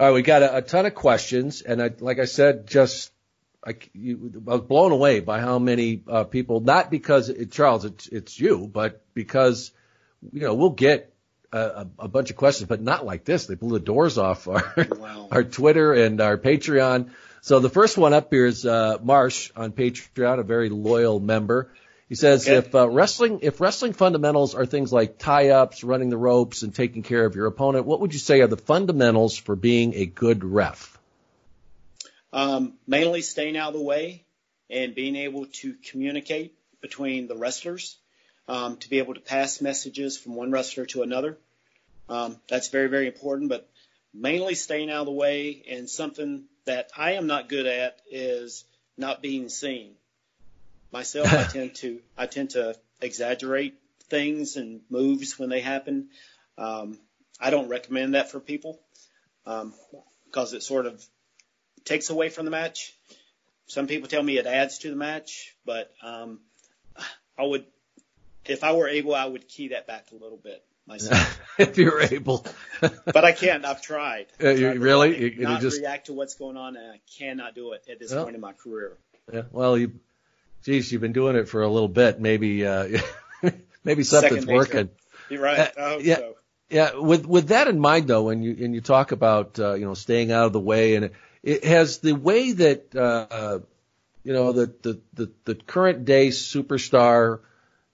All right, we got a, a ton of questions, and I, like I said, just I, you, I was blown away by how many uh, people. Not because it, Charles, it's it's you, but because you know we'll get a, a bunch of questions, but not like this. They blew the doors off our wow. our Twitter and our Patreon. So the first one up here is uh, Marsh on Patreon, a very loyal member. He says okay. if uh, wrestling if wrestling fundamentals are things like tie-ups, running the ropes, and taking care of your opponent, what would you say are the fundamentals for being a good ref? Um, mainly staying out of the way and being able to communicate between the wrestlers, um, to be able to pass messages from one wrestler to another. Um, that's very very important, but mainly staying out of the way and something that I am not good at is not being seen myself. I tend to I tend to exaggerate things and moves when they happen. Um, I don't recommend that for people um, because it sort of takes away from the match. Some people tell me it adds to the match, but um, I would, if I were able, I would key that back a little bit myself. if you're able, but I can't. I've tried. Uh, you, really? You, not just... react to what's going on, and I cannot do it at this well, point in my career. Yeah. Well, you geez, you've been doing it for a little bit. Maybe, uh, maybe something's working. You're right. Uh, yeah. So. Yeah. With, with that in mind though, when you, and you talk about, uh, you know, staying out of the way and it, it has the way that, uh, you know, the, the, the, the current day superstar,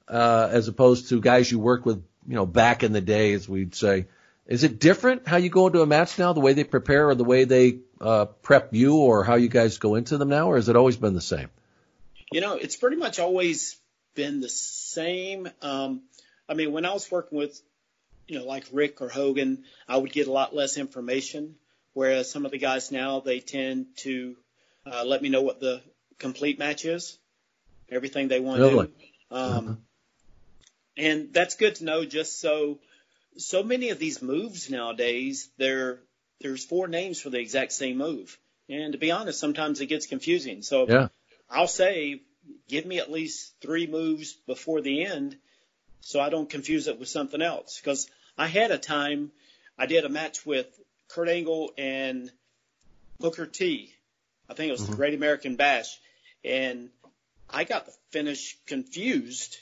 uh, as opposed to guys you work with, you know, back in the day, as we'd say, is it different how you go into a match now, the way they prepare or the way they, uh, prep you or how you guys go into them now, or has it always been the same? You know, it's pretty much always been the same. Um, I mean, when I was working with, you know, like Ric or Hogan, I would get a lot less information. Whereas some of the guys now, they tend to uh, let me know what the complete match is, everything they want to really? do. Um, uh-huh. And that's good to know just so, so many of these moves nowadays, there, there's four names for the exact same move. And to be honest, sometimes it gets confusing. So yeah. I'll say, give me at least three moves before the end so I don't confuse it with something else. Because I had a time, I did a match with Kurt Angle and Booker T. I think it was mm-hmm. the Great American Bash. And I got the finish confused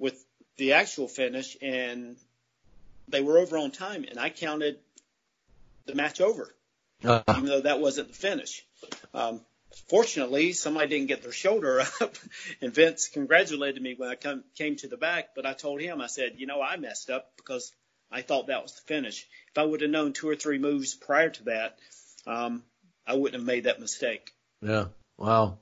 with the actual finish, and they were over on time, and I counted the match over, uh even though that wasn't the finish. Um, fortunately, somebody didn't get their shoulder up, and Vince congratulated me when I come, came to the back. But I told him, I said, you know, I messed up because I thought that was the finish. If I would have known two or three moves prior to that, um, I wouldn't have made that mistake. Yeah. Wow.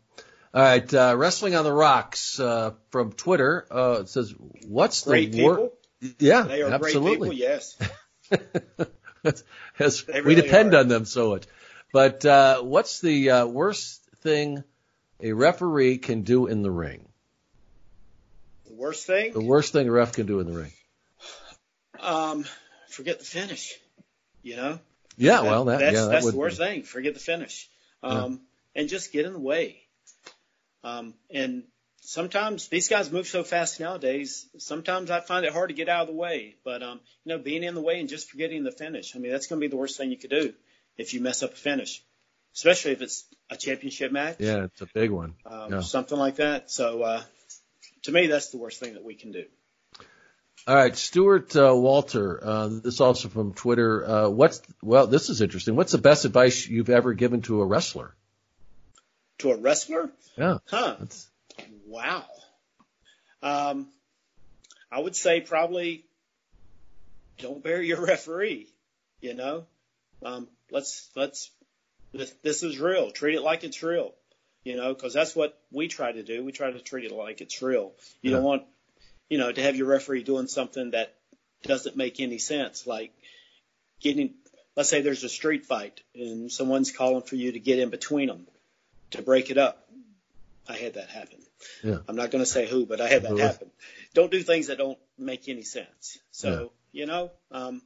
All right. Uh, Wrestling on the Rocks uh, from Twitter uh, says, "What's great the war?" People. Yeah, they are absolutely. Great people, yes. Really we depend are. on them so much. But uh, what's the uh, worst thing a referee can do in the ring? The worst thing? The worst thing a ref can do in the ring. Um, forget the finish. You know. Yeah, that, well, that, that's yeah, that that's the worst be. thing. Forget the finish. Um, yeah. and just get in the way. Um, and sometimes these guys move so fast nowadays. Sometimes I find it hard to get out of the way. But um, you know, being in the way and just forgetting the finish. I mean, that's going to be the worst thing you could do if you mess up a finish especially if it's a championship match. Yeah, it's a big one. Um, yeah. Something like that. So uh, to me, that's the worst thing that we can do. All right, Stuart uh, Walter. Uh, this also from Twitter. Uh, what's well, this is interesting. What's the best advice you've ever given to a wrestler? To a wrestler? Yeah. Huh. That's... Wow. Um, I would say probably don't bury your referee. You know, um, let's let's this, this is real. Treat it like it's real. You know, because that's what we try to do. We try to treat it like it's real. You yeah. don't want, you know, to have your referee doing something that doesn't make any sense, like getting. Let's say there's a street fight and someone's calling for you to get in between them to break it up. I had that happen. Yeah. I'm not going to say who, but I had that happen. Don't do things that don't make any sense. So, yeah. you know, um,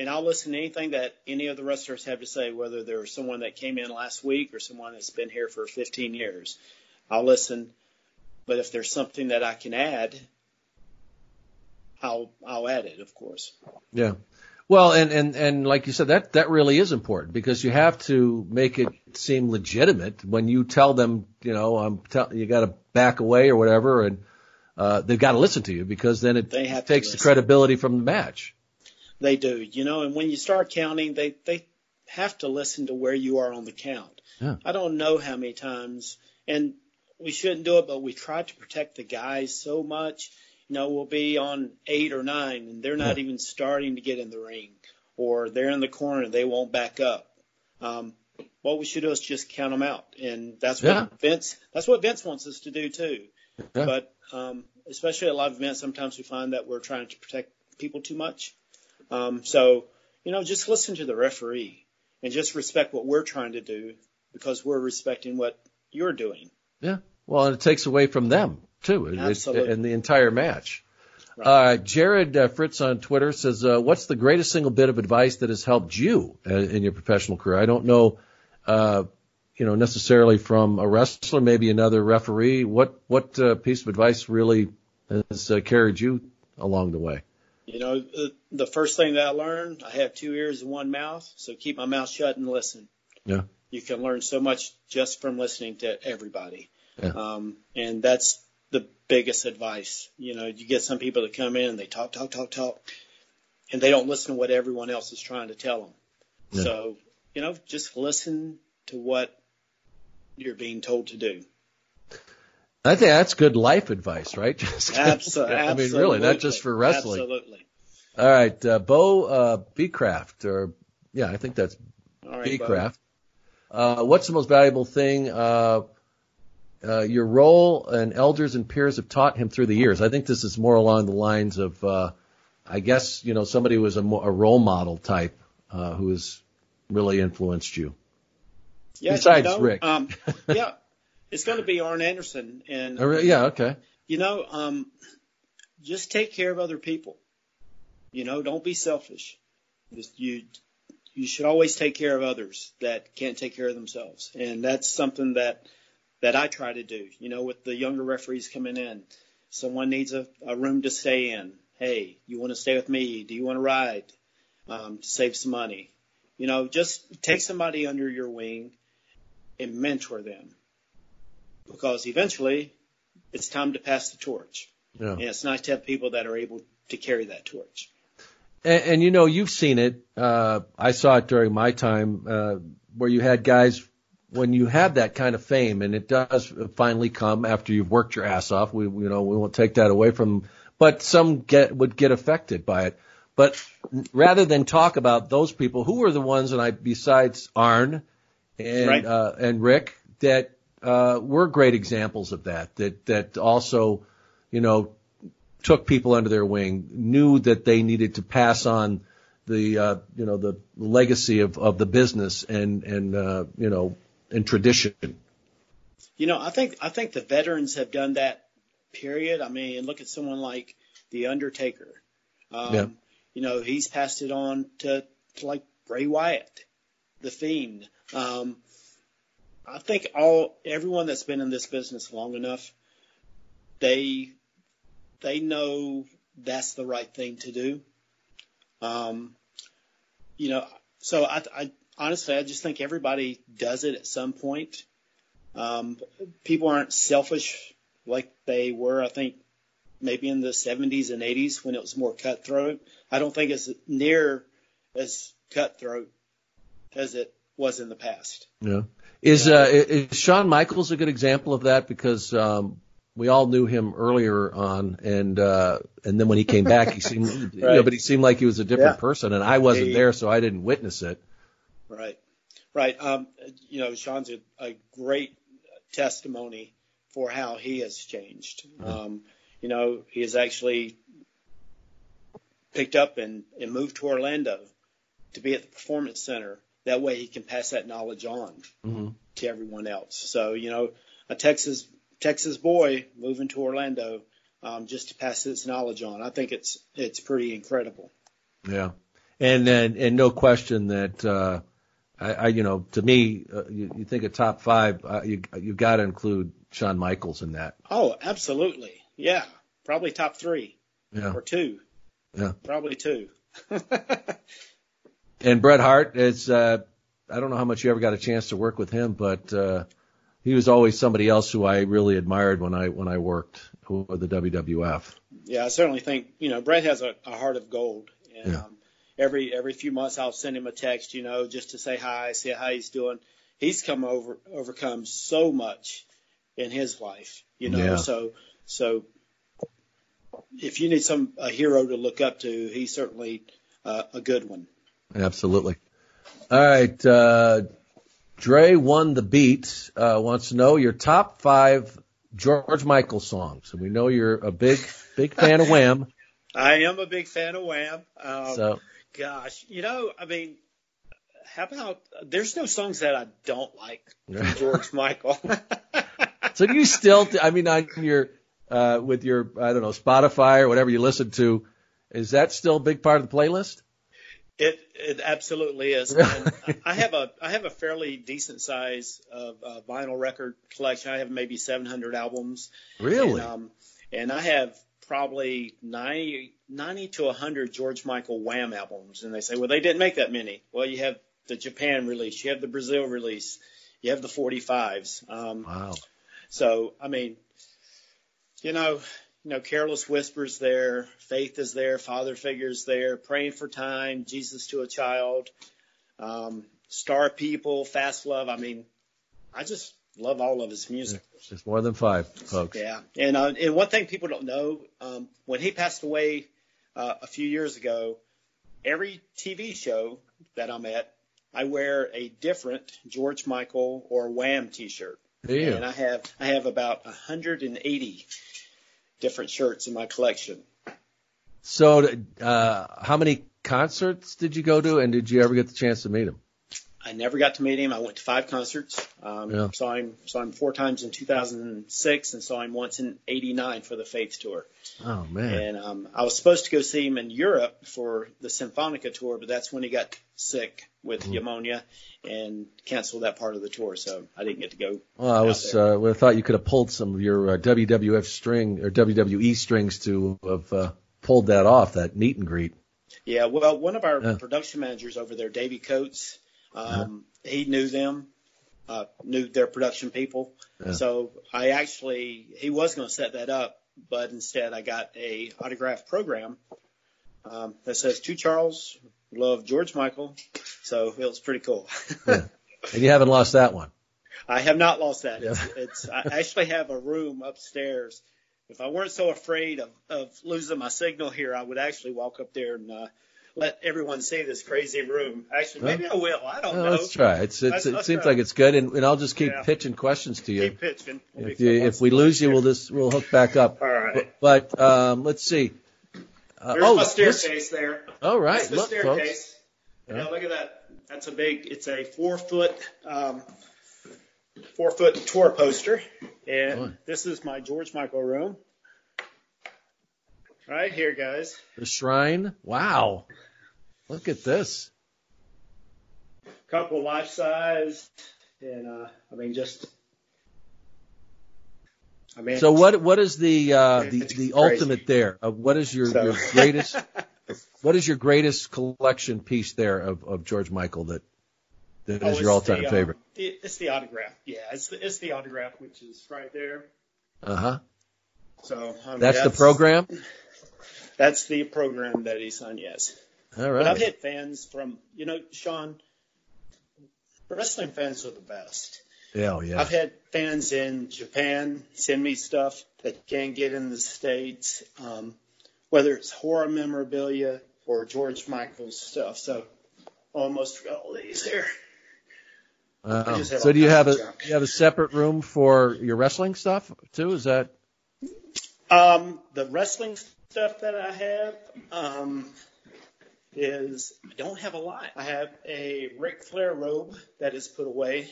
and I'll listen to anything that any of the wrestlers have to say, whether they're someone that came in last week or someone that's been here for 15 years. I'll listen, but if there's something that I can add, I'll I'll add it, of course. Yeah. Well, and, and, and like you said, that, that really is important because you have to make it seem legitimate when you tell them, you know, I'm tell, you got to back away or whatever, and uh, they've got to listen to you because then it takes the credibility from the match. They do, you know, and when you start counting, they they have to listen to where you are on the count. Yeah. I don't know how many times, and we shouldn't do it, but we try to protect the guys so much you know, we'll be on eight or nine and they're not yeah. even starting to get in the ring or they're in the corner and they won't back up. Um, what we should do is just count them out. And that's what. Vince, that's what Vince wants us to do too. Yeah. But, um, especially at live events, sometimes we find that we're trying to protect people too much. Um, so, you know, just listen to the referee and just respect what we're trying to do because we're respecting what you're doing. Yeah. Well, and it takes away from them too, and the entire match. Right. Uh, Jared uh, Fritz on Twitter says, uh, "What's the greatest single bit of advice that has helped you uh, in your professional career?" I don't know, uh, you know, necessarily from a wrestler, maybe another referee. What what uh, piece of advice really has uh, carried you along the way? You know, the, the first thing that I learned, I have two ears and one mouth, so keep my mouth shut and listen. Yeah. You can learn so much just from listening to everybody. Yeah. Um, and that's the biggest advice. You know, you get some people that come in and they talk, talk, talk, talk, and they don't listen to what everyone else is trying to tell them. Yeah. So, you know, just listen to what you're being told to do. I think that's good life advice, right? Just, absolutely. I mean, really, not just for wrestling. Absolutely. All right, uh, Bo uh, Beecraft, or yeah, I think that's All Beecraft. Uh, what's the most valuable thing uh, uh, your role and elders and peers have taught him through the years. I think this is more along the lines of, uh, I guess, you know, somebody who was a, a role model type uh, who has really influenced you. Yeah, Besides you know, Ric. Um, yeah, it's going to be Arn Anderson. And uh, yeah, okay. You know, um, just take care of other people. You know, don't be selfish. Just you you should always take care of others that can't take care of themselves, and that's something that that I try to do. You know, with the younger referees coming in, someone needs a, a room to stay in. Hey, you want to stay with me? Do you want to ride um, to save some money? You know, just take somebody under your wing and mentor them because eventually it's time to pass the torch. Yeah. And it's nice to have people that are able to carry that torch. And, and you know, you've seen it. Uh, I saw it during my time uh, where you had guys when you have that kind of fame, and it does finally come after you've worked your ass off, we you know we won't take that away from. But some get would get affected by it. But rather than talk about those people, who are the ones, and I besides Arn and right. uh, and Ric, that uh, were great examples of that. That that also, you know, took people under their wing, knew that they needed to pass on the uh, you know the legacy of, of the business and and uh, you know and tradition. You know, I think I think the veterans have done that. Period. I mean, look at someone like the Undertaker. Um, yeah. You know, he's passed it on to, to like Bray Wyatt, the Fiend. Um, I think all everyone that's been in this business long enough, they they know that's the right thing to do. Um, you know, so I, I honestly, I just think everybody does it at some point. Um, people aren't selfish like they were, I think, maybe in the 70s and 80s when it was more cutthroat. I don't think it's near as cutthroat as it was in the past. Yeah. Is, uh, is Shawn Michaels a good example of that? Because, um, we all knew him earlier on, and uh, and then when he came back, he seemed, right. you know, but he seemed like he was a different yeah. person, and I wasn't he, there, so I didn't witness it. Right, right. Um, you know, Shawn's a, a great testimony for how he has changed. Um, you know, he has actually picked up and, and moved to Orlando to be at the performance center. That way he can pass that knowledge on mm-hmm. to everyone else. So, you know, a Texas, Texas boy moving to Orlando, um, just to pass this knowledge on. I think it's, it's pretty incredible. Yeah. And, and, and no question that, uh, I, I you know, to me, uh, you, you think of top five, uh, you you've got to include Shawn Michaels in that. Oh, absolutely, yeah, probably top three, yeah, or two, yeah, probably two. and Bret Hart is, uh, I don't know how much you ever got a chance to work with him, but, uh, he was always somebody else who I really admired when I, when I worked with the WWF. Yeah, I certainly think, you know, Bret has a, a heart of gold. And, yeah. um, every, every few months I'll send him a text, you know, just to say hi, see how he's doing. He's come over, overcome so much in his life, you know, yeah. so, so if you need some, a hero to look up to, he's certainly uh, a good one. Absolutely. All right. Uh, Dre won the beat. Uh, wants to know your top five George Michael songs. And we know you're a big, big fan of Wham. I am a big fan of Wham. Um, so, gosh, you know, I mean, how about there's no songs that I don't like from George Michael. so do you still? I mean, on your uh, with your I don't know Spotify or whatever you listen to, is that still a big part of the playlist? It it absolutely is. And I have a I have a fairly decent size of uh, vinyl record collection. I have maybe 700 albums. Really? And, um, and I have probably 90, 90 to 100 George Michael Wham albums. And they say, well, they didn't make that many. Well, you have the Japan release, you have the Brazil release, you have the 45s. Um, wow. So I mean, you know, you know, Careless Whispers there, Faith is there, Father Figures there, Praying for Time, Jesus to a Child, um, Star People, Fastlove. I mean, I just love all of his music. It's more than five, folks. Yeah, and uh, and one thing people don't know, um, when he passed away uh, a few years ago, every TV show that I'm at, I wear a different George Michael or Wham T-shirt. Yeah. And I have I have about 180 different shirts in my collection. So, uh, how many concerts did you go to, and did you ever get the chance to meet him? I never got to meet him. I went to five concerts. Um, yeah. Saw him saw him four times in 2006, and saw him once in '89 for the Faith tour. Oh man! And um, I was supposed to go see him in Europe for the Symphonica tour, but that's when he got sick with mm. pneumonia and canceled that part of the tour. So I didn't get to go. Well, I was uh, well, I thought you could have pulled some of your uh, WWF string or WWE strings to have uh, pulled that off that meet and greet. Yeah, well, one of our yeah. production managers over there, Davey Coates um, yeah. He knew them, uh, knew their production people. Yeah. So I actually, he was going to set that up, but instead I got a autograph program um, that says to Charles, love George Michael. So it was pretty cool. yeah. And you haven't lost that one. I have not lost that. Yeah. It's, it's, I actually have a room upstairs. If I weren't so afraid of, of losing my signal here, I would actually walk up there and, uh, let everyone see this crazy room. Actually, maybe I will. I don't well, know. Let's try. It's, it's, let's, it let's seems try. like it's good, and, and I'll just keep yeah. pitching questions to you. Keep pitching. We'll if you, if we lose you, we'll just we'll hook back up. All right. But, but um, let's see. Uh, There's oh, my staircase this, there. All right. That's the look, staircase. Folks. Yeah. look at that. That's a big. It's a four foot. Um, four foot tour poster, and this is my George Michael room. Right here, guys. The shrine. Wow. Look at this. Couple life size, and uh, I mean just. I mean, so what? What is the uh, the the ultimate there? Uh, what is your, so. your greatest? what is your greatest collection piece there of, of George Michael that that oh, is your all time uh, favorite? it's the autograph. Yeah, it's the, it's the autograph, which is right there. Uh huh. So mean, that's, that's, the program. That's the program that he signed. Yes. All right. But I've had fans from, you know, Sean, wrestling fans are the best. Yeah, oh, yeah. I've had fans in Japan send me stuff that can't get in the States, um, whether it's horror memorabilia or George Michael's stuff. So almost got all these here. Uh, so do you have a you have a separate room for your wrestling stuff too? Is that? Um, the wrestling stuff that I have, um, is I don't have a lot. I have a Ric Flair robe that is put away.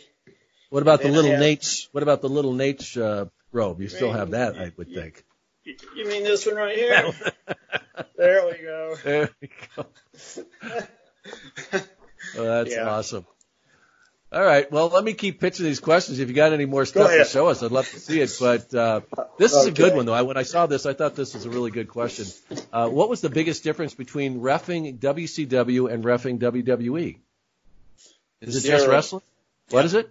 What about the little have, Nate's? What about the little Naitch's uh, robe? You still have that, I would you, think. You mean this one right here? there we go. There we go. well, that's yeah. awesome. All right. Well, let me keep pitching these questions. If you got any more stuff to show us, I'd love to see it. But uh, this is a good one, though. I, when I saw this, I thought this was a really good question. Uh, what was the biggest difference between refing WCW and refing WWE? Is it Zero. just wrestling? What is it?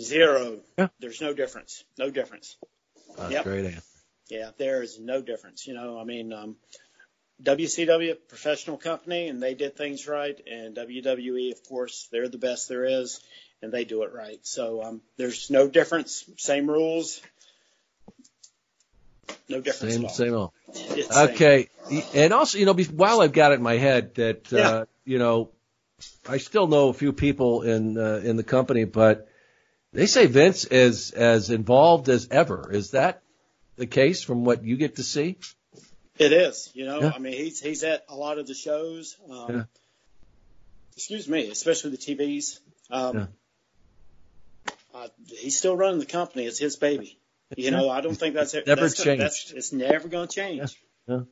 Zero. Yeah. There's no difference. No difference. Uh, Yep. Great answer. Yeah, there is no difference. You know, I mean, um, WCW, professional company, and they did things right, and WWE, of course, they're the best there is, and they do it right. So um, there's no difference. Same rules. No difference Same, all. same. It's the same. Okay. And also, you know, while I've got it in my head that, uh, you know, I still know a few people in, uh, in the company, but they say Vince is as involved as ever. Is that the case from what you get to see? It is, you know. Yeah. I mean, he's he's at a lot of the shows. Um, Yeah. Excuse me, especially the TVs. Um, Yeah. uh, he's still running the company. It's his baby. You know, I don't think that's Never that's, changed. That's, it's never going to change. Not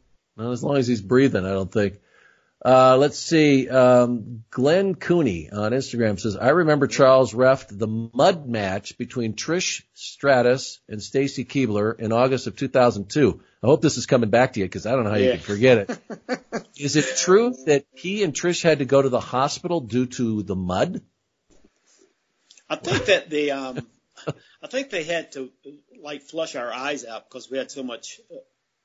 as long as he's breathing, I don't think. Uh, let's see. Um, Glenn Cooney on Instagram says, I remember Charles refed the mud match between Trish Stratus and Stacy Keibler in August of 2002. I hope this is coming back to you because I don't know how you can forget it. is it true that he and Trish had to go to the hospital due to the mud? I think that the um, I think they had to like flush our eyes out because we had so much uh,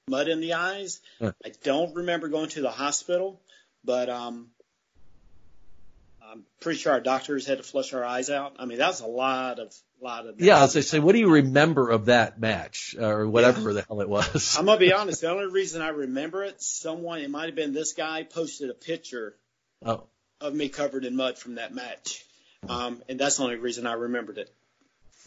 mud in the eyes. Huh. I don't remember going to the hospital, but um, I'm pretty sure our doctors had to flush our eyes out. I mean, that was a lot of lot of. Yeah, as I say, what do you remember of that match or whatever the hell it was? I'm gonna be honest. The only reason I remember it, someone it might have been this guy posted a picture Oh, of me covered in mud from that match, um, and that's the only reason I remembered it.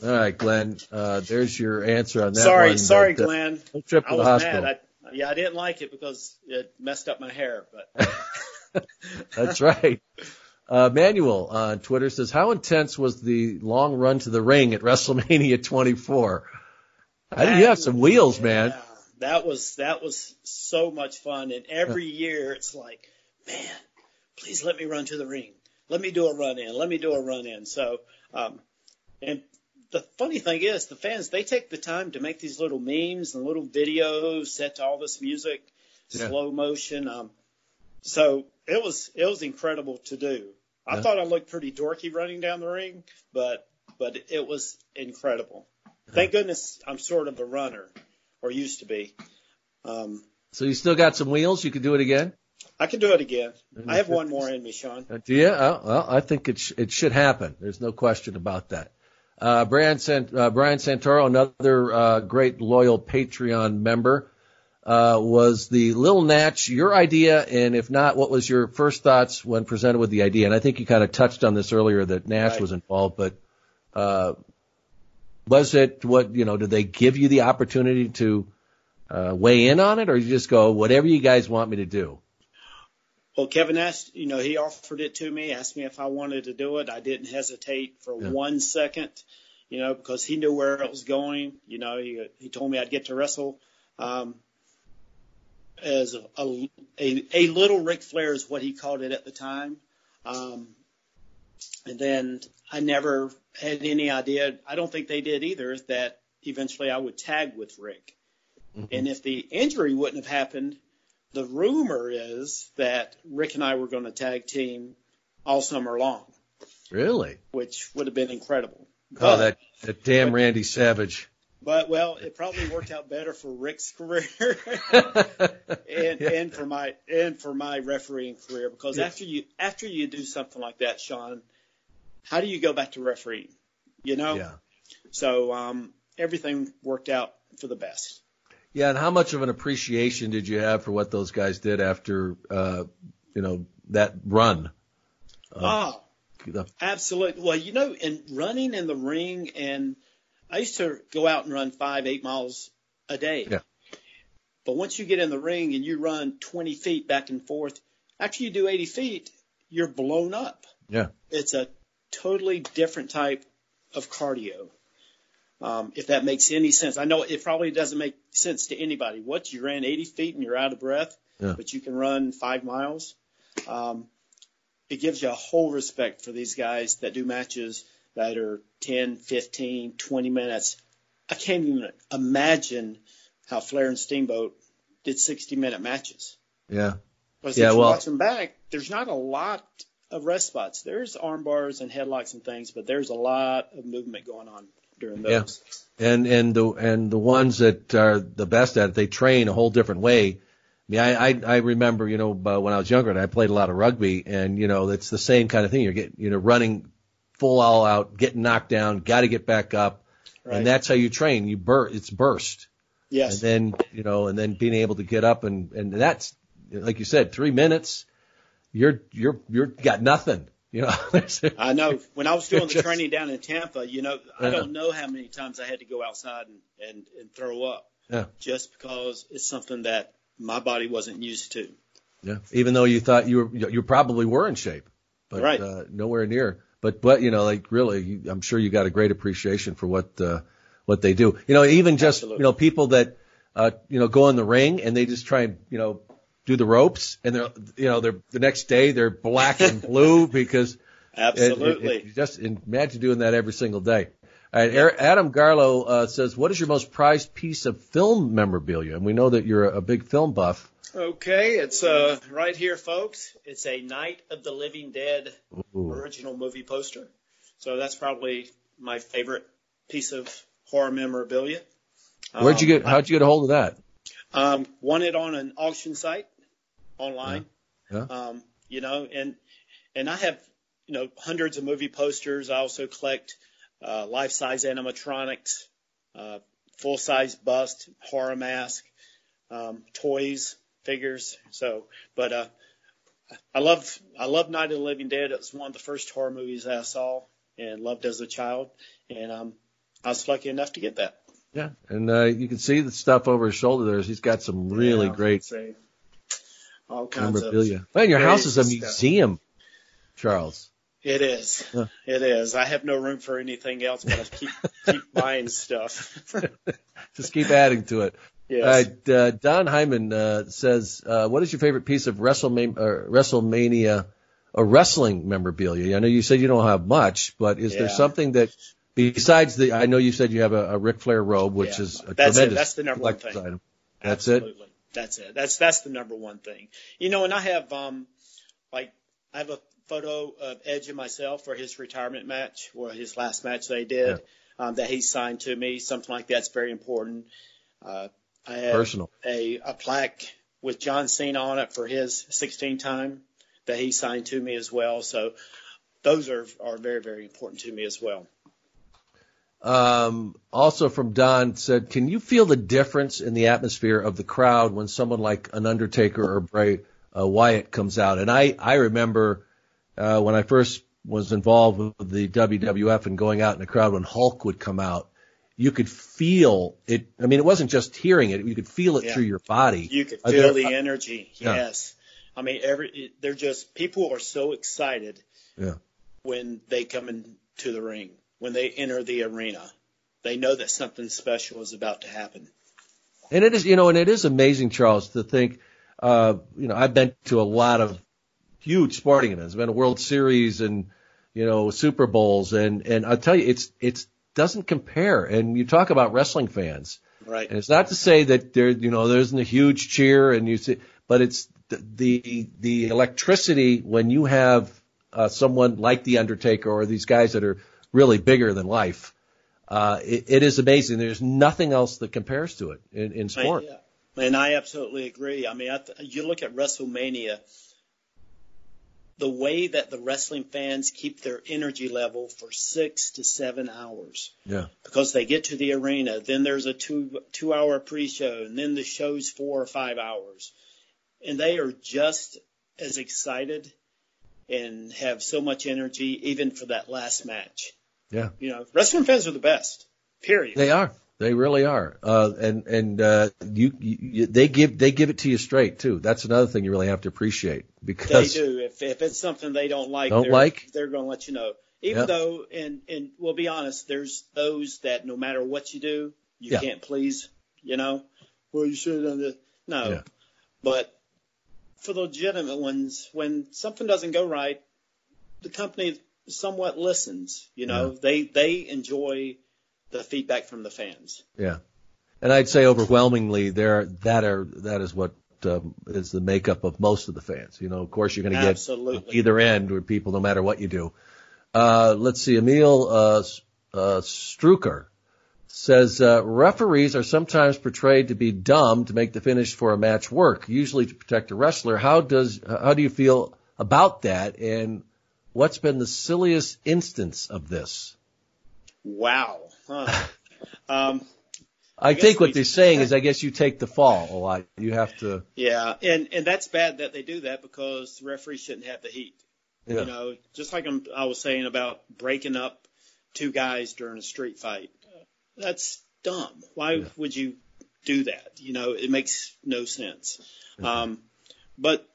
all right, Glenn. Uh, there's your answer on that sorry, one, sorry, but, uh, Glenn. no trip to I the was hospital. mad. I, yeah, I didn't like it because it messed up my hair. But That's right. Uh, Manuel on Twitter says, how intense was the long run to the ring at WrestleMania 24? I think you have some wheels, man. That was that was so much fun. And every year it's like, man, please let me run to the ring. Let me do a run in. Let me do a run in. So, um, and the funny thing is, the fans they take the time to make these little memes and little videos set to all this music, Yeah. slow motion. Um, so it was it was incredible to do. I Yeah. thought I looked pretty dorky running down the ring, but but it was incredible. Thank goodness I'm sort of a runner, or used to be. Um, So you still got some wheels? You could do it again? I can do it again. I have one more in me, Sean. Uh, Do you? Oh, well, I think it, sh- it should happen. There's no question about that. Uh, Brian, Sant- uh, Brian Santoro, another uh, great loyal Patreon member, uh, was the Lil Naitch your idea? And if not, what was your first thoughts when presented with the idea? And I think you kind of touched on this earlier that Nash Right. was involved, but uh, was it what you know? Did they give you the opportunity to uh, weigh in on it, or you just go whatever you guys want me to do? Well, Kevin asked, you know, he offered it to me, asked me if I wanted to do it. I didn't hesitate for Yeah. one second, you know, because he knew where it was going. You know, he, he told me I'd get to wrestle um, as a, a, a, little Ric Flair is what he called it at the time. Um, and then I never had any idea, I don't think they did either, that eventually I would tag with Ric. And if the injury wouldn't have happened, the rumor is that Ric and I were going to tag team all summer long, Really? which would have been incredible. Oh, that, that damn Randy Savage. But well, it probably worked out better for Ric's career and, Yeah. and for my and for my refereeing career because Yeah. after you after you do something like that, Sean, how do you go back to refereeing? You know. Yeah. So um, everything worked out for the best. Yeah, and how much of an appreciation did you have for what those guys did after, uh, you know, that run? Uh, oh, the- Absolutely. Well, you know, in running in the ring, and I used to go out and run five, eight miles a day. Yeah. But once you get in the ring and you run 20 feet back and forth, after you do 80 feet, you're blown up. Yeah. It's a totally different type of cardio. Um, if that makes any sense. I know it probably doesn't make sense to anybody. What you ran 80 feet and you're out of breath, Yeah. but you can run five miles. Um, it gives you a whole respect for these guys that do matches that are 10, 15, 20 minutes. I can't even imagine how Flair and Steamboat did 60 minute matches. Yeah. Because Yeah, if you well- watch them back, there's not a lot of rest spots. There's arm bars and headlocks and things, but there's a lot of movement going on during Yeah. and and the and the ones that are the best at it, they train a whole different way. I mean, I I, I remember, you know, uh, when I was younger, and I played a lot of rugby, and you know, it's the same kind of thing. You're getting, you know, running full all out, getting knocked down, got to get back up, Right. and that's how you train. You bur it's burst, yes. and then you know, and then being able to get up, and and that's like you said, three minutes, you're you're you're got nothing. You know, I know. When I was doing the Just- training down in Tampa, you know, I Yeah. don't know how many times I had to go outside and, and, and throw up Yeah. just because it's something that my body wasn't used to. Yeah. Even though you thought you were, you probably were in shape, but Right. uh, nowhere near. But but you know, like really, I'm sure you got a great appreciation for what uh, what they do. You know, even just Absolutely. you know people that uh, you know go in the ring and they just try and you know do the ropes and they're you know they're the next day they're black and blue because it- it- Absolutely. it- just imagine doing that every single day. All right, Eric- Adam Garlow uh, says, "What is your most prized piece of film memorabilia?" And we know that you're a, a big film buff. Okay, it's uh, right here, folks. It's a Night of the Living Dead Ooh. original movie poster. So that's probably my favorite piece of horror memorabilia. Where'd you Um, get? How'd you get a hold of that? Um, won it on an auction site online. Yeah. Um, you know, and and I have you know hundreds of movie posters. I also collect uh, life-size animatronics, uh, full-size bust, horror mask, um, toys, figures. So, but uh, I love I love Night of the Living Dead. It was one of the first horror movies I saw and loved as a child, and um, I was lucky enough to get that. Yeah, and uh, you can see the stuff over his shoulder there. He's got some really Yeah, great all kinds of memorabilia. Man, your house is a crazy stuff. museum, Charles. It is. Yeah. It is. I have no room for anything else, but I keep keep buying stuff. Just keep adding to it. yes. All right, uh, Don Hyman uh, says, uh, "What is your favorite piece of WrestleMania, uh, WrestleMania or wrestling memorabilia?" I know you said you don't have much, but is there something that besides the? I know you said you have a, a Ric Flair robe, which Yeah. is a That's it. tremendous That's the number one thing. item. That's it. That's it. That's that's the number one thing. You know, and I have um like I have a photo of Edge and myself for his retirement match or his last match they did um, that he signed to me. Something like that's very important. Uh, I have Personal. a a plaque with John Cena on it for his 16 time that he signed to me as well. So those are are very very important to me as well. Um, also from Don said, can you feel the difference in the atmosphere of the crowd when someone like an Undertaker or Bray uh, Wyatt comes out? And I, I remember, uh, when I first was involved with the WWF and going out in the crowd when Hulk would come out, you could feel it. I mean, it wasn't just hearing it. You could feel it Yeah. through your body. You could feel there- the energy. Yeah. Yes. I mean, every they're just people are so excited Yeah. when they come into the ring, when they enter the arena. They know that something special is about to happen. And it is, you know, and it is amazing, Charles, to think, uh, you know, I've been to a lot of huge sporting events. I've been to World Series and, you know, Super Bowls and, and I'll tell you, it's, it's, doesn't compare. And you talk about wrestling fans Right. and it's not to say that there, you know, there isn't a huge cheer and you see, but it's the, the, the electricity when you have, uh, someone like The Undertaker or these guys that are really bigger than life. Uh, it, it is amazing. There's nothing else that compares to it in, in sport. I, yeah. And I absolutely agree. I mean, I th- you look at WrestleMania, the way that the wrestling fans keep their energy level for six to seven hours. Yeah. because they get to the arena. Then there's a two two hour pre show, and then the show's four or five hours, and they are just as excited and have so much energy even for that last match. Yeah. You know, wrestling fans are the best. Period. They are. They really are. Uh, and and uh, you, you they give they give it to you straight too. That's another thing you really have to appreciate because They do. If if it's something they don't like, Don't they're, like? they're going to let you know. Even Yeah. though, and and we'll be honest, there's those that no matter what you do, you Yeah. can't please. You know, well you should have done this. No, Yeah. but for the legitimate ones, when something doesn't go right, the company somewhat listens. You know, yeah. they they enjoy the feedback from the fans. Yeah, and I'd say overwhelmingly there that are that is what um, is the makeup of most of the fans. You know, of course you're going to get either end where people, no matter what you do. Uh, let's see, Emil uh, uh, Strucker says uh, referees are sometimes portrayed to be dumb to make the finish for a match work, usually to protect a wrestler. How does how do you feel about that, and what's been the silliest instance of this? Wow. Huh. um, I, I think what they're saying is, I guess you take the fall a lot. You have to. Yeah, and and that's bad that they do that because the referee shouldn't have the heat. Yeah. You know, just like I'm, I was saying about breaking up two guys during a street fight. That's dumb. Why yeah. would you do that? You know, it makes no sense. Mm-hmm. Um, but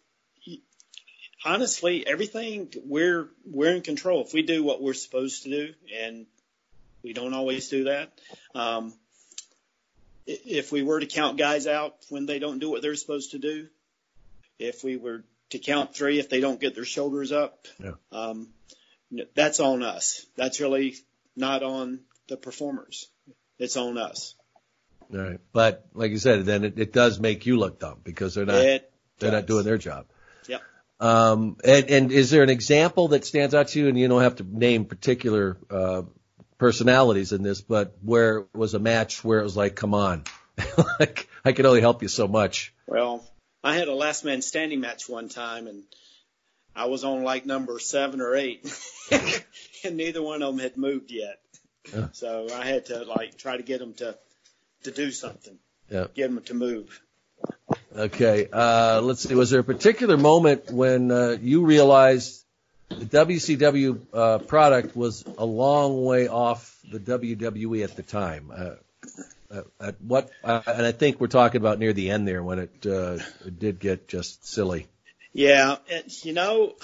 honestly, everything we're we're in control. If we do what we're supposed to do, and we don't always do that. Um, if we were to count guys out when they don't do what they're supposed to do, if we were to count three if they don't get their shoulders up, yeah. um, that's on us. That's really not on the performers. It's on us. All right. But like you said, then it, it does make you look dumb because they're not it they're does. not doing their job. Um, and, and is there an example that stands out to you? And you don't have to name particular uh, personalities in this, but where it was a match where it was like, come on, like I can only help you so much. Well, I had a last man standing match one time, and I was on like number seven or eight, and neither one of them had moved yet. Yeah. So I had to like try to get them to to do something. Yeah. Get them to move. Okay. Uh, let's see. Was there a particular moment when uh, you realized the WCW uh, product was a long way off the WWE at the time? Uh, at what? Uh, and I think we're talking about near the end there when it, uh, it did get just silly. Yeah, it, you know,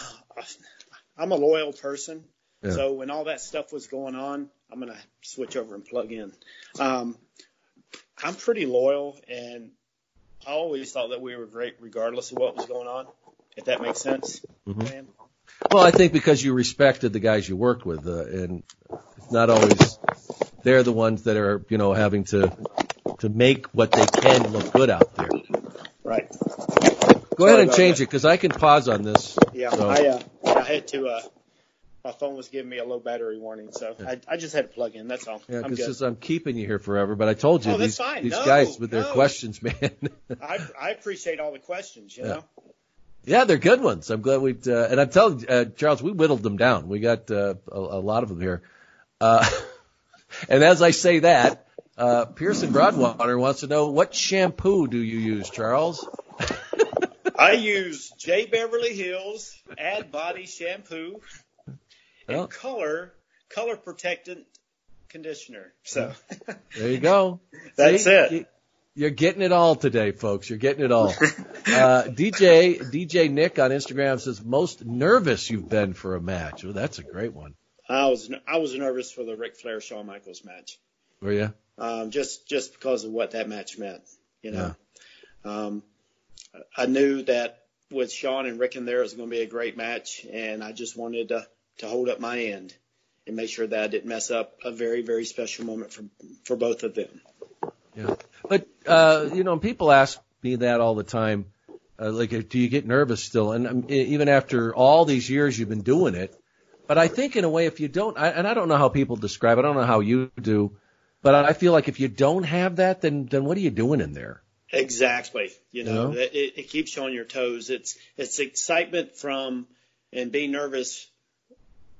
I'm a loyal person. Yeah. So when all that stuff was going on, I'm going to switch over and plug in. Um, I'm pretty loyal, and I always thought that we were great regardless of what was going on, if that makes sense. Mm-hmm. Well, I think because you respected the guys you worked with, uh, and it's not always they're the ones that are, you know, having to to make what they can look good out there. Right. Go Sorry ahead and change that. it because I can pause on this. Yeah, so. I uh, I had to uh, my phone was giving me a low battery warning, so I, I just had to plug in. That's all. Yeah, because I'm, I'm keeping you here forever. But I told you oh, these these no, guys with their questions, man. I I appreciate all the questions. You yeah. know. Yeah, they're good ones. I'm glad we uh, and I'm telling uh, Charles, we whittled them down. We got uh, a, a lot of them here. Uh, and as I say that, uh, Pearson Broadwater wants to know what shampoo do you use, Charles? I use J Beverly Hills Add Body Shampoo and color color protectant conditioner. So there you go. That's See, it. You're getting it all today, folks. You're getting it all. uh, DJ DJ Nick on Instagram says most nervous you've been for a match. Oh, that's a great one. I was I was nervous for the Ric Flair Shawn Michaels match. Were you? Um, just just because of what that match meant, you know. Yeah. Um, I knew that with Shawn and Ric in there, it was going to be a great match, and I just wanted to to hold up my end and make sure that I didn't mess up a very, very special moment for for both of them. Yeah, but uh, you know, people ask me that all the time. Uh, like, do you get nervous still? And um, even after all these years you've been doing it, but I think in a way, if you don't, I, and I don't know how people describe, it, I don't know how you do, but I feel like if you don't have that, then then what are you doing in there? Exactly. You know, you know? It, it keeps you on your toes. It's it's excitement from and being nervous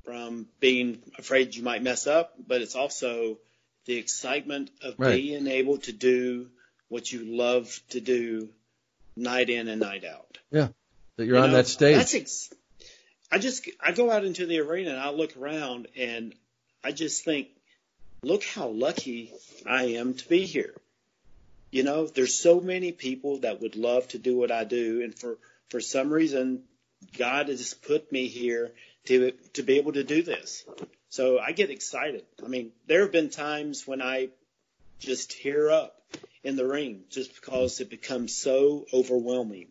from being afraid you might mess up, but it's also the excitement of right. being able to do what you love to do night in and night out. Yeah. That you're you on know, that stage. That's ex- I just, I go out into the arena and I look around and I just think, look how lucky I am to be here. You know, there's so many people that would love to do what I do. And for, for some reason, God has put me here to to be able to do this. So I get excited. I mean, there have been times when I just tear up in the ring just because it becomes so overwhelming.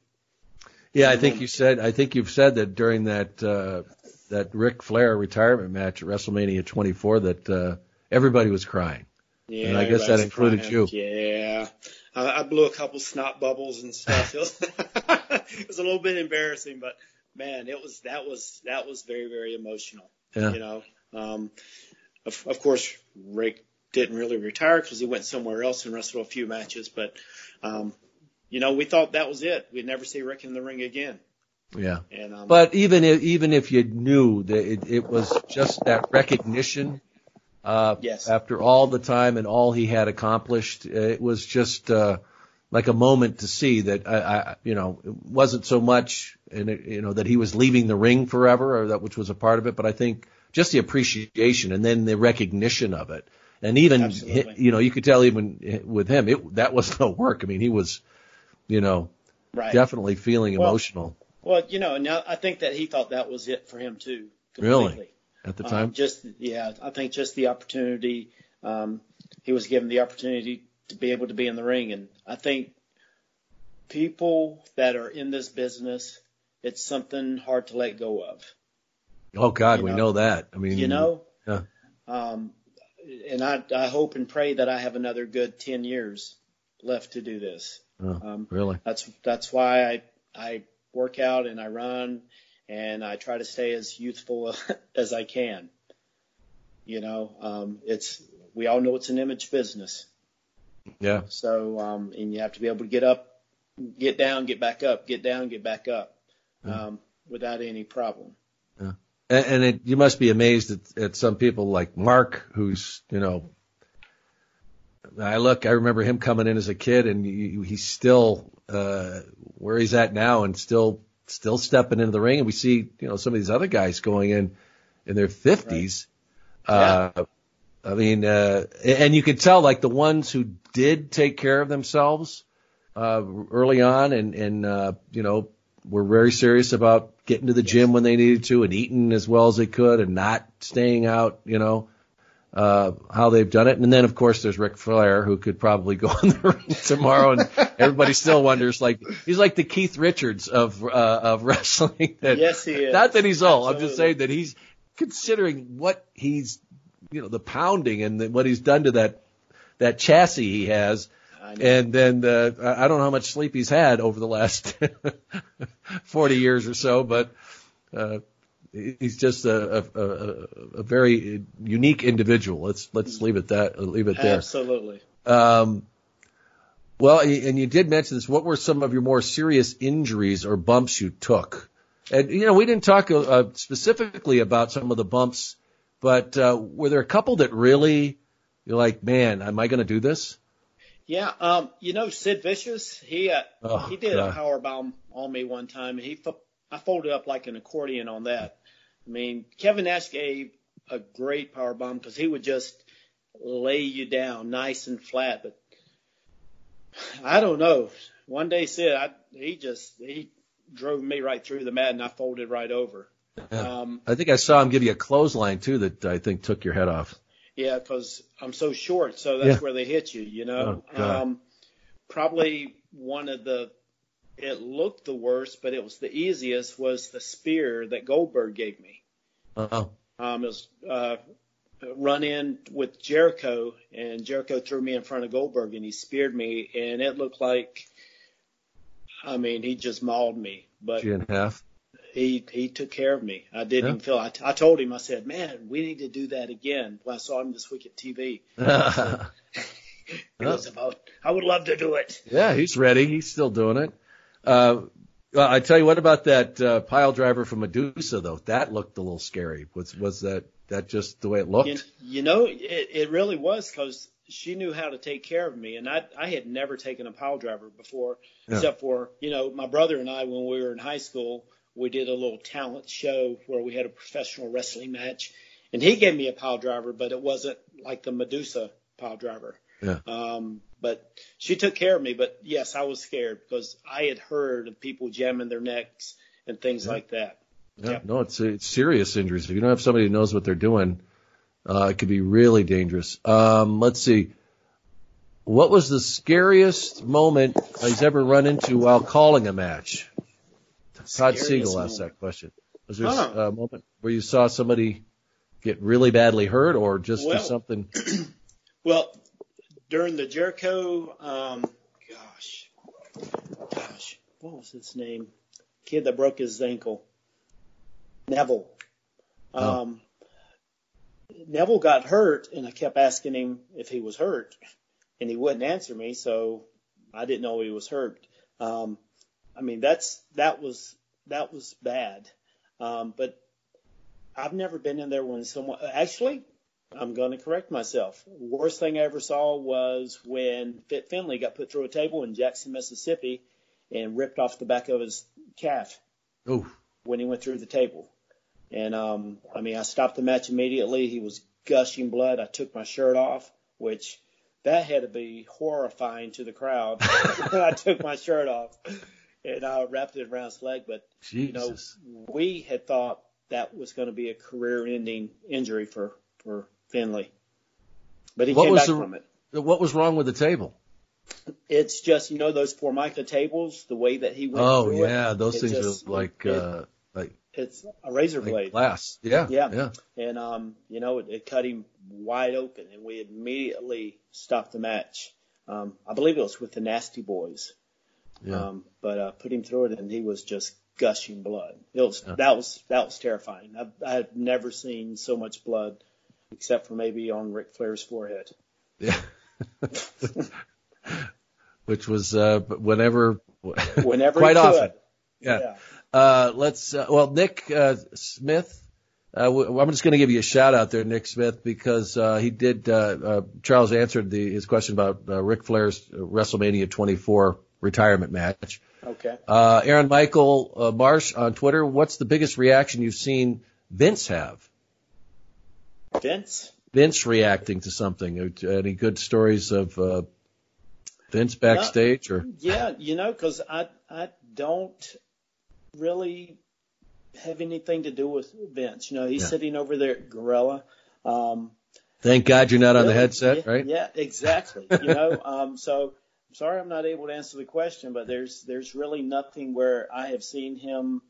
Yeah, I think you said I think you've said that during that uh that Ric Flair retirement match at WrestleMania 24 that uh, everybody was crying. Yeah, and I guess that included crying. you. Yeah, I, I blew a couple snot bubbles and stuff. It was, it was a little bit embarrassing, but man, it was that was that was very very emotional. Yeah. You know, um, of, of course, Ric didn't really retire because he went somewhere else and wrestled a few matches, but um, you know, we thought that was it. We'd never see Ric in the ring again. Yeah. And um, But even if, even if you knew that it, it was just that recognition, uh, Yes. after all the time and all he had accomplished, it was just, uh, like a moment to see that I, I you know, it wasn't so much, and it, you know, that he was leaving the ring forever or that which was a part of it, but I think just the appreciation and then the recognition of it. And even, Absolutely. you know, you could tell even with him, it, that was no work. I mean, he was, you know, right. definitely feeling Well, emotional Well, you know, now I think that he thought that was it for him too. Really? At the Um, time. just yeah, I think just the opportunity. Um, he was given the opportunity to be able to be in the ring, and I think people that are in this business, it's something hard to let go of. Oh God, you we know- know that. I mean, You know. Yeah. Um, and I I hope and pray that I have another good ten years left to do this. Oh, Um, really? That's that's why I I work out and I run and I try to stay as youthful as I can. You know, um, it's we all know it's an image business. Yeah. So um, and you have to be able to get up, get down, get back up, get down, get back up, um, without any problem. Yeah. And, and it, you must be amazed at, at some people like Mark, who's you know. I look. I remember him coming in as a kid, and he, he's still uh, where he's at now, and still still stepping into the ring. And we see you know some of these other guys going in in their fifties. Uh, I mean, uh, and you could tell like the ones who did take care of themselves uh, early on, and and uh, you know were very serious about getting to the gym when they needed to, and eating as well as they could, and not staying out. You know uh, how they've done it, and then of course there's Ric Flair who could probably go on the ring tomorrow, and everybody still wonders like he's like the Keith Richards of uh, of wrestling. That, Yes, he is. Not that he's old. I'm just saying that he's considering what he's, you know, the pounding and the, what he's done to that that chassis he has. And then uh, I don't know how much sleep he's had over the last 40 years or so, but uh, he's just a, a, a, a very unique individual. Let's let's leave it that leave it there. Absolutely. Um, well, and you did mention this. What were some of your more serious injuries or bumps you took? And you know, we didn't talk uh, specifically about some of the bumps, but uh, were there a couple that really you're like, man, am I going to do this? Yeah, um, you know Sid Vicious, he uh, Oh, he did God. a power bomb on me one time, and he fo- I folded up like an accordion on that. I mean, Kevin Nash gave a great power bomb because he would just lay you down nice and flat. But I don't know. One day Sid, I, he just he drove me right through the mat, and I folded right over. Yeah. Um, I think I saw him give you a clothesline too that I think took your head off. Yeah, because I'm so short, so that's Yeah. where they hit you. You know, Oh, um, probably one of the. It looked the worst, but it was the easiest. Was the spear that Goldberg gave me. Oh, Um, it was uh, run in with Jericho, and Jericho threw me in front of Goldberg, and he speared me, and it looked like. I mean, he just mauled me, but and a half. He he took care of me. I didn't Yeah. even feel. I, I told him. I said, "Man, we need to do that again." When I saw him this week at TV, it was about. I would love to do it. Yeah, he's ready. He's still doing it. Uh, well, I tell you what about that uh, pile driver from Madusa though. That looked a little scary. Was was that that just the way it looked? You, you know, it, it really was because she knew how to take care of me, and I I had never taken a pile driver before, Yeah. except for you know my brother and I when we were in high school we did a little talent show where we had a professional wrestling match, and he gave me a pile driver, but it wasn't like the Madusa pile driver. Yeah. Um, but she took care of me. But yes, I was scared because I had heard of people jamming their necks and things like that. Yeah, Yep. No, it's it's serious injuries. If you don't have somebody who knows what they're doing, uh, it could be really dangerous. Um, let's see. What was the scariest moment he's ever run into while calling a match? Todd Siegel asked that question. Was there Huh. a moment where you saw somebody get really badly hurt, or just do something? Well, during the Jericho, um, gosh, gosh, what was his name? Kid that broke his ankle. Neville. Oh. Um, Neville got hurt, and I kept asking him if he was hurt, and he wouldn't answer me, so I didn't know he was hurt. Um, I mean, that's that was that was bad. Um, but I've never been in there when someone actually I'm going to correct myself. Worst thing I ever saw was when Fit Finlay got put through a table in Jackson, Mississippi, and ripped off the back of his calf Oh, when he went through the table. And um, I mean, I stopped the match immediately. He was gushing blood. I took my shirt off, which that had to be horrifying to the crowd I took my shirt off and I wrapped it around his leg. But you know, we had thought that was going to be a career-ending injury for for Finlay, but he What came was back the- from it. What was wrong with the table? It's just you know those Formica tables, the way that he went Oh yeah, it, those it things just- are like it- uh, like, it's a razor like blade. glass. Yeah, Yeah. yeah. and um, you know, it, it cut him wide open, and we immediately stopped the match. Um, I believe it was with the Nasty Boys, yeah. um, but uh, put him through it, and he was just gushing blood. It was Yeah. that was that was terrifying. I've, I had never seen so much blood, except for maybe on Ric Flair's forehead. Yeah. Which was uh whenever Whenever Quite often. could. Yeah. uh let's uh, well Nick uh Smith uh, w- I'm just going to give you a shout out there, Nick Smith, because uh, he did. Uh, uh, Charles answered the, his question about uh, Ric Flair's WrestleMania 24 retirement match. Okay. Uh, Aaron Michael uh, Marsh on Twitter. What's the biggest reaction you've seen Vince have? Vince. Vince reacting to something. Uh, Any good stories of uh, Vince backstage or? Yeah, you know, because I I don't really have anything to do with Vince. You know, he's Yeah. sitting over there at Gorilla. Um, Thank God you're not on the headset, yeah, right? Yeah, exactly. You know, um, so Sorry I'm not able to answer the question, but there's there's really nothing where I have seen him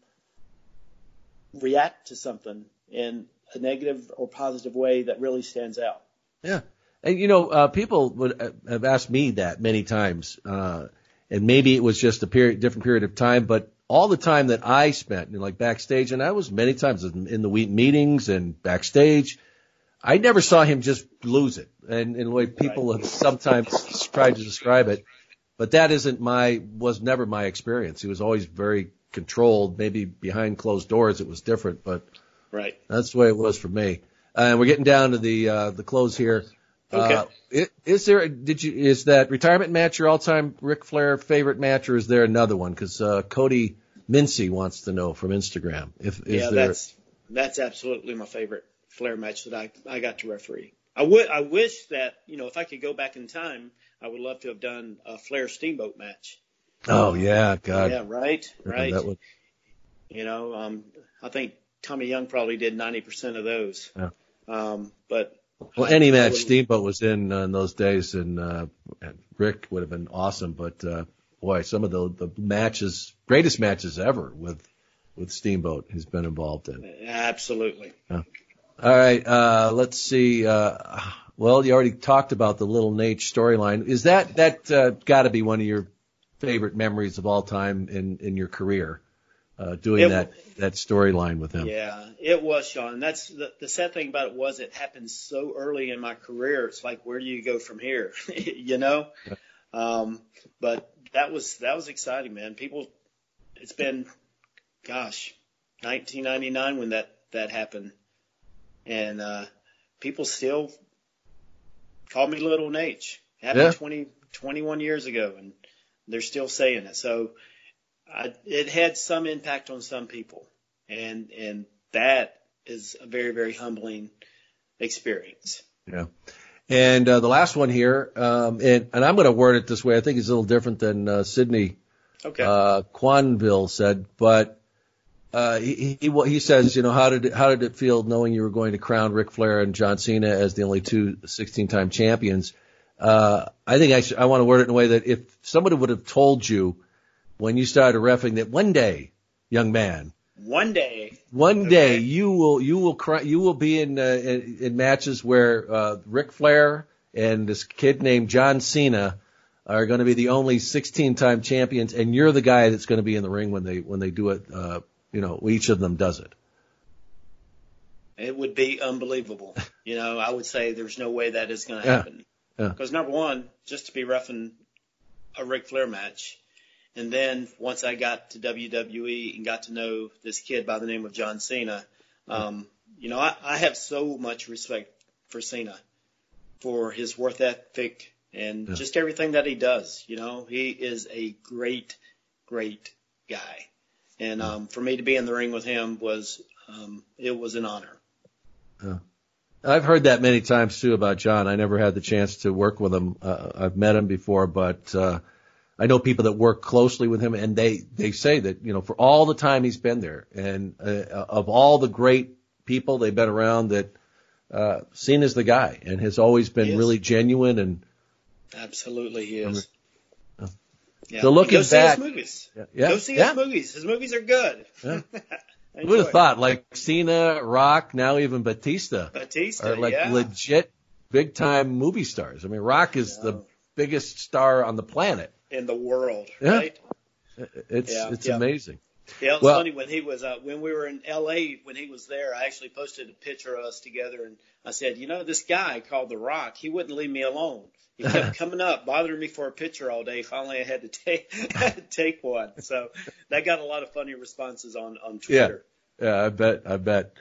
react to something in a negative or positive way that really stands out. Yeah. And you know, uh, people would uh, have asked me that many times, uh, and maybe it was just a period, different period of time, but all the time that I spent, you know, like backstage, and I was many times in, the meetings and backstage, I never saw him just lose it. And, in the way people have sometimes tried to describe it, but that isn't my, was never my experience. He was always very controlled. Maybe behind closed doors it was different, but Right. that's the way it was for me. And we're getting down to the uh, the close here. Okay. Uh, is there? Did you? Is that retirement match your all-time Ric Flair favorite match, or is there another one? Because uh, Cody Mincy wants to know from Instagram. If is yeah, there? that's that's absolutely my favorite Flair match that I I got to referee. I would I wish that you know if I could go back in time, I would love to have done a Flair Steamboat match. oh yeah, God. yeah, right, right. That would, You know, um, I think Tommy Young probably did ninety percent of those. Yeah. Um, but well, any match Steamboat was in uh, in those days, and, uh, and Rick would have been awesome. But uh, boy, some of the the matches, greatest matches ever with with Steamboat, he's been involved in. absolutely. All right, uh, let's see. Uh, well, you already talked about the little Naitch storyline. Is that that uh, got to be one of your favorite memories of all time in in your career? Uh, doing It- that that storyline with him. Yeah, it was Sean. That's the, the sad thing about it was it happened so early in my career. It's like where do you go from here? you know. Um, but that was that was exciting, man. People, it's been, gosh, 1999 when that that happened, and uh, people still call me Little Naitch. Happened Yeah. 20, 21 years ago, and they're still saying it. So I, it had some impact on some people, and and that is a very very humbling experience. Yeah. And uh, the last one here, um, and, and I'm going to word it this way. I think it's a little different than uh, Sydney Okay. uh, Quanville said, but uh, he, he he says, you know, how did it, how did it feel knowing you were going to crown Ric Flair and John Cena as the only two 16-time champions? Uh, I think I, should, I want to word it in a way that if somebody would have told you when you started refing that one day, young man, One day. One day you will you will cry, you will be in, uh, in in matches where uh, Ric Flair and this kid named John Cena are going to be the only 16-time champions, and you're the guy that's going to be in the ring when they when they do it. Uh, you know, each of them does it. It would be unbelievable. you know, I would say there's no way that is going to happen. Because yeah. number one, just to be roughing a Ric Flair match, and then once I got to WWE and got to know this kid by the name of John Cena, um, you know, I, I have so much respect for Cena, for his worth ethic and yeah. just everything that he does. You know, he is a great, great guy. And um, for me to be in the ring with him was um, it was an honor. Yeah. I've heard that many times too about John. I never had the chance to work with him. Uh, I've met him before, but uh, I know people that work closely with him, and they they say that you know for all the time he's been there, and uh, of all the great people they've been around, that uh, Cena's the guy, and has always been really genuine and. Absolutely, he is. Yeah. So looking go see back, his movies. Yeah, yeah, go see his movies. His movies are good. Who would have thought, like Cena, Rock, now even Batista, Batista are like legit big time movie stars. I mean, Rock is the biggest star on the planet in the world, yeah. right? It's it's amazing. Yeah, it was Well- funny when he was uh, when we were in L.A. when he was there. I actually posted a picture of us together, and I said, you know, this guy called The Rock, he wouldn't leave me alone. He kept coming up, bothering me for a picture all day. Finally, I had to take take one. So that got a lot of funny responses on on Twitter. Yeah. Twitter. Yeah, I bet. I bet.